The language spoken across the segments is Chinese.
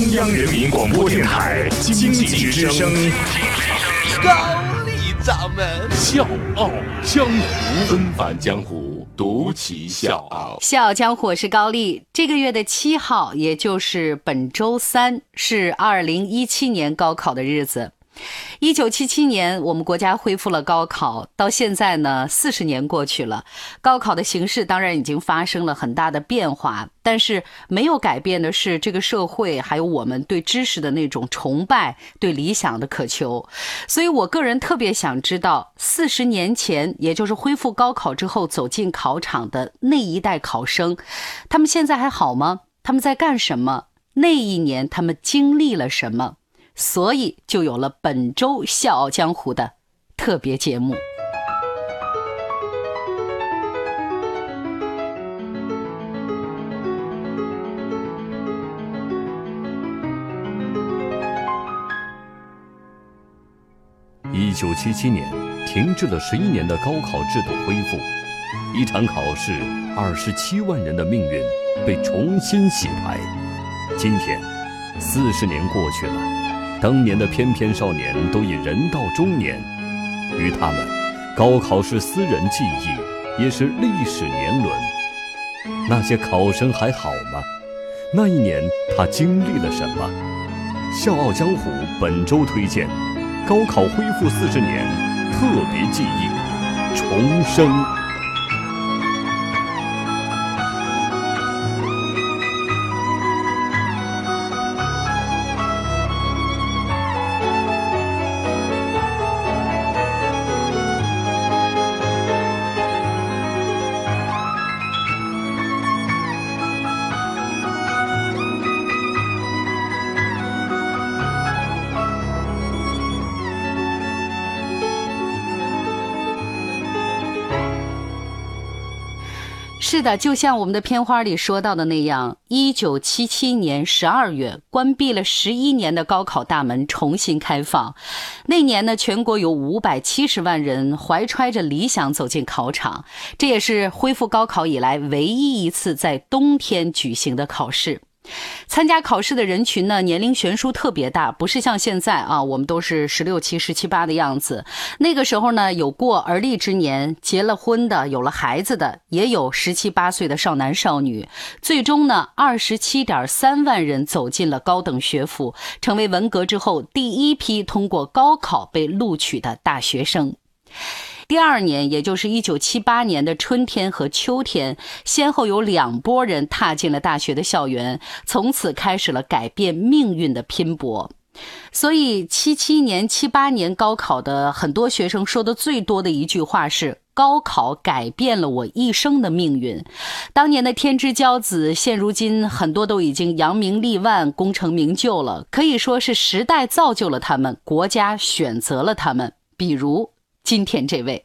中央人民广播电台经济之声，高丽掌门笑傲江湖，恩返江湖，独骑笑傲。笑傲江湖我是高丽。这个月的七号，也就是本周三，是二零一七年高考的日子。一九七七年，我们国家恢复了高考，到现在呢，四十年过去了，高考的形式当然已经发生了很大的变化，但是没有改变的是这个社会还有我们对知识的那种崇拜、对理想的渴求。所以我个人特别想知道，四十年前，也就是恢复高考之后走进考场的那一代考生，他们现在还好吗？他们在干什么？那一年他们经历了什么？所以就有了本周《笑傲江湖》的特别节目。一九七七年，停滞了十一年的高考制度恢复，一场考试，二十七万人的命运被重新洗牌。今天，四十年过去了，当年的翩翩少年都已人到中年，于他们，高考是私人记忆，也是历史年轮。那些考生还好吗？那一年他经历了什么？《笑傲江湖》本周推荐。高考恢复四十年，特别记忆重生。是的，就像我们的片花里说到的那样，一九七七年十二月，关闭了十一年的高考大门重新开放。那年呢，全国有五百七十万人怀揣着理想走进考场，这也是恢复高考以来唯一一次在冬天举行的考试。参加考试的人群呢，年龄悬殊特别大，不是像现在啊，我们都是十六七、十七八的样子。那个时候呢，有过而立之年、结了婚的、有了孩子的，也有十七八岁的少男少女。最终呢，二十七点三万人走进了高等学府，成为文革之后第一批通过高考被录取的大学生。第二年，也就是一九七八年的春天和秋天，先后有两拨人踏进了大学的校园，从此开始了改变命运的拼搏。所以，七七年、七八年高考的很多学生说的最多的一句话是：“高考改变了我一生的命运。”当年的天之骄子，现如今很多都已经扬名立万、功成名就了，可以说是时代造就了他们，国家选择了他们。比如。今天这位，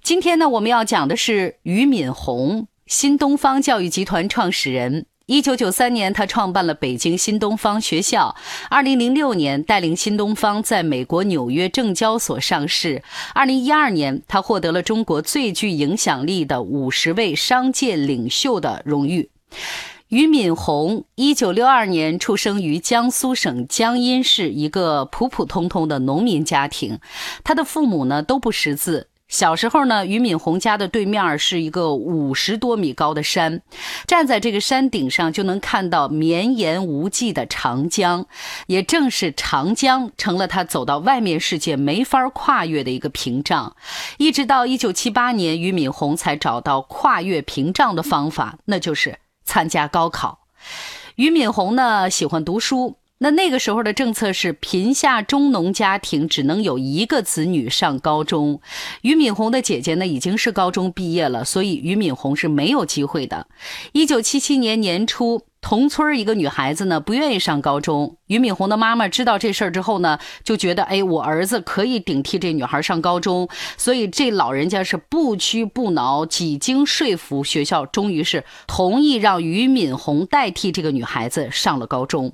今天呢，我们要讲的是俞敏洪，新东方教育集团创始人。一九九三年，他创办了北京新东方学校。二零零六年，带领新东方在美国纽约证交所上市。二零一二年，他获得了中国最具影响力的五十位商界领袖的荣誉。俞敏洪，一九六二年出生于江苏省江阴市一个普普通通的农民家庭，他的父母呢都不识字。小时候呢，俞敏洪家的对面是一个五十多米高的山，站在这个山顶上就能看到绵延无际的长江，也正是长江成了他走到外面世界没法跨越的一个屏障。一直到一九七八年，俞敏洪才找到跨越屏障的方法，那就是。参加高考，俞敏洪呢喜欢读书。那那个时候的政策是，贫下中农家庭只能有一个子女上高中。俞敏洪的姐姐呢已经是高中毕业了，所以俞敏洪是没有机会的。一九七七年年初。同村一个女孩子呢，不愿意上高中。俞敏洪的妈妈知道这事儿之后呢，就觉得，哎，我儿子可以顶替这女孩上高中，所以这老人家是不屈不挠，几经说服，学校终于是同意让俞敏洪代替这个女孩子上了高中。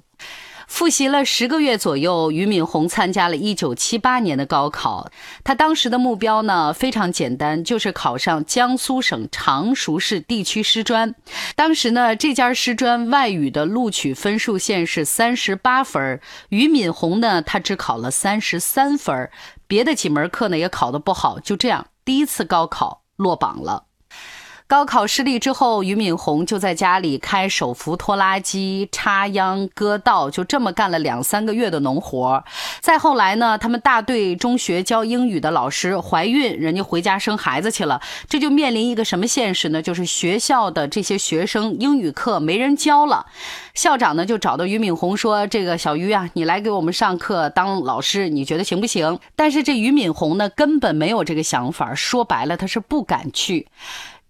复习了十个月左右，俞敏洪参加了一九七八年的高考。他当时的目标呢非常简单，就是考上江苏省常熟市地区师专。当时呢，这家师专外语的录取分数线是三十八分，俞敏洪呢他只考了三十三分，别的几门课呢也考得不好，就这样第一次高考落榜了。高考失利之后，俞敏洪就在家里开手扶拖拉机、插秧、割稻，就这么干了两三个月的农活。再后来呢，他们大队中学教英语的老师怀孕，人家回家生孩子去了，这就面临一个什么现实呢？就是学校的这些学生英语课没人教了。校长呢就找到俞敏洪说：“这个小俞啊，你来给我们上课当老师，你觉得行不行？”但是这俞敏洪呢根本没有这个想法，说白了他是不敢去。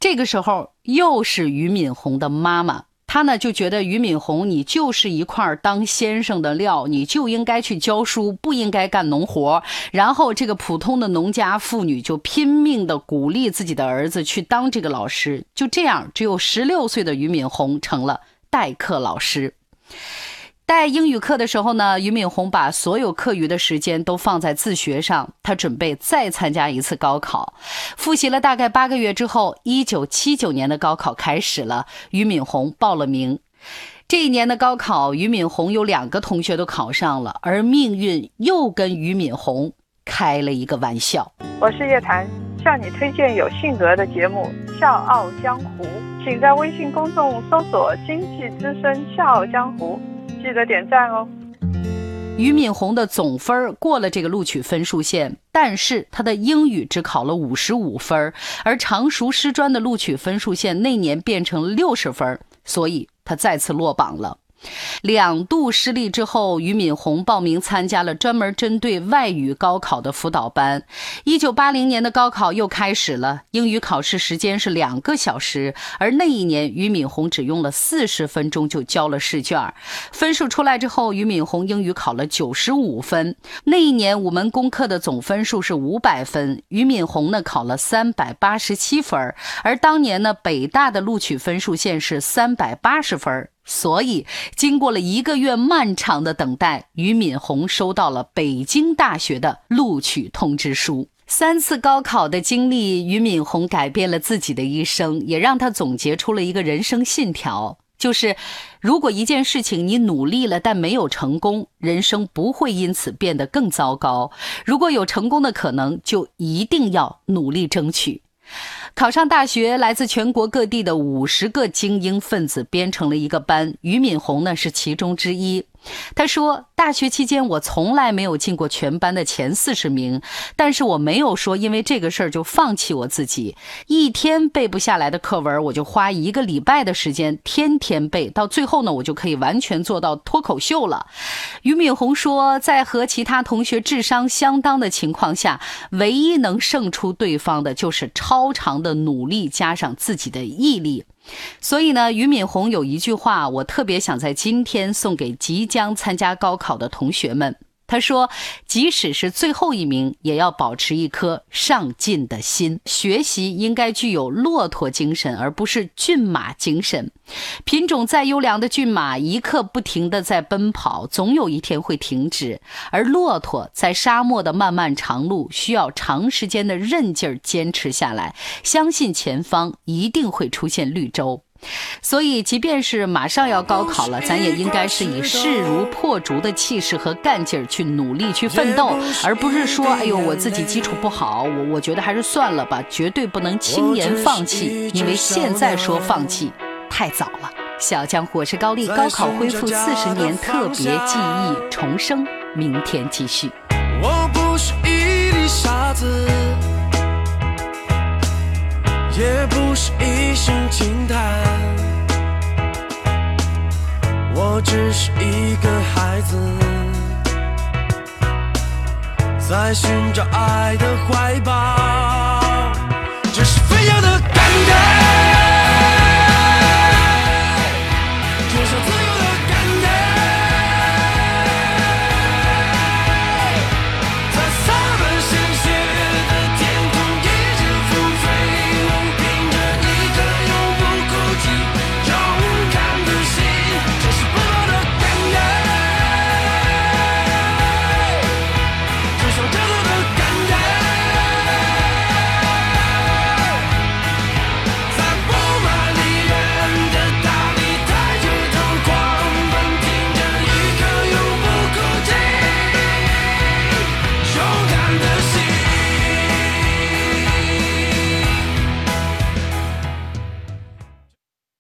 这个时候又是俞敏洪的妈妈，她呢就觉得俞敏洪你就是一块当先生的料，你就应该去教书，不应该干农活。然后这个普通的农家妇女就拼命的鼓励自己的儿子去当这个老师。就这样，只有十六岁的俞敏洪成了代课老师。带英语课的时候呢，俞敏洪把所有课余的时间都放在自学上。他准备再参加一次高考，复习了大概八个月之后，一九七九年的高考开始了。俞敏洪报了名。这一年的高考，俞敏洪有两个同学都考上了，而命运又跟俞敏洪开了一个玩笑。我是叶檀，向你推荐有性格的节目《笑傲江湖》，请在微信公众搜索“经济之声笑傲江湖”。记得点赞哦。俞敏洪的总分过了这个录取分数线，但是他的英语只考了五十五分，而常熟师专的录取分数线那年变成六十分，所以他再次落榜了。两度失利之后，俞敏洪报名参加了专门针对外语高考的辅导班。一九八零年的高考又开始了，英语考试时间是两个小时，而那一年俞敏洪只用了四十分钟就交了试卷。分数出来之后，俞敏洪英语考了九十五分。那一年五门功课的总分数是五百分，俞敏洪呢考了三百八十七分，而当年呢北大的录取分数线是三百八十分。所以，经过了一个月漫长的等待，俞敏洪收到了北京大学的录取通知书。三次高考的经历，俞敏洪改变了自己的一生，也让他总结出了一个人生信条：就是，如果一件事情你努力了但没有成功，人生不会因此变得更糟糕；如果有成功的可能，就一定要努力争取。考上大学，来自全国各地的五十个精英分子编成了一个班，俞敏洪呢是其中之一。他说：“大学期间，我从来没有进过全班的前四十名，但是我没有说因为这个事儿就放弃我自己。一天背不下来的课文，我就花一个礼拜的时间天天背，到最后呢，我就可以完全做到脱口秀了。”俞敏洪说：“在和其他同学智商相当的情况下，唯一能胜出对方的，就是超长的努力加上自己的毅力。”所以呢，俞敏洪有一句话，我特别想在今天送给即将参加高考的同学们。他说：“即使是最后一名，也要保持一颗上进的心。学习应该具有骆驼精神，而不是骏马精神。品种再优良的骏马，一刻不停地在奔跑，总有一天会停止；而骆驼在沙漠的漫漫长路，需要长时间的韧劲儿坚持下来，相信前方一定会出现绿洲。”所以，即便是马上要高考了，咱也应该是以势如破竹的气势和干劲儿去努力去奋斗，而不是说，哎呦，我自己基础不好，我我觉得还是算了吧。绝对不能轻言放弃，因为现在说放弃太早了。小江湖，我是高丽，高考恢复四十年特别记忆重生，明天继续。我不是一粒沙子。也不是一声轻叹，我只是一个孩子，在寻找爱的怀抱，这是飞扬的。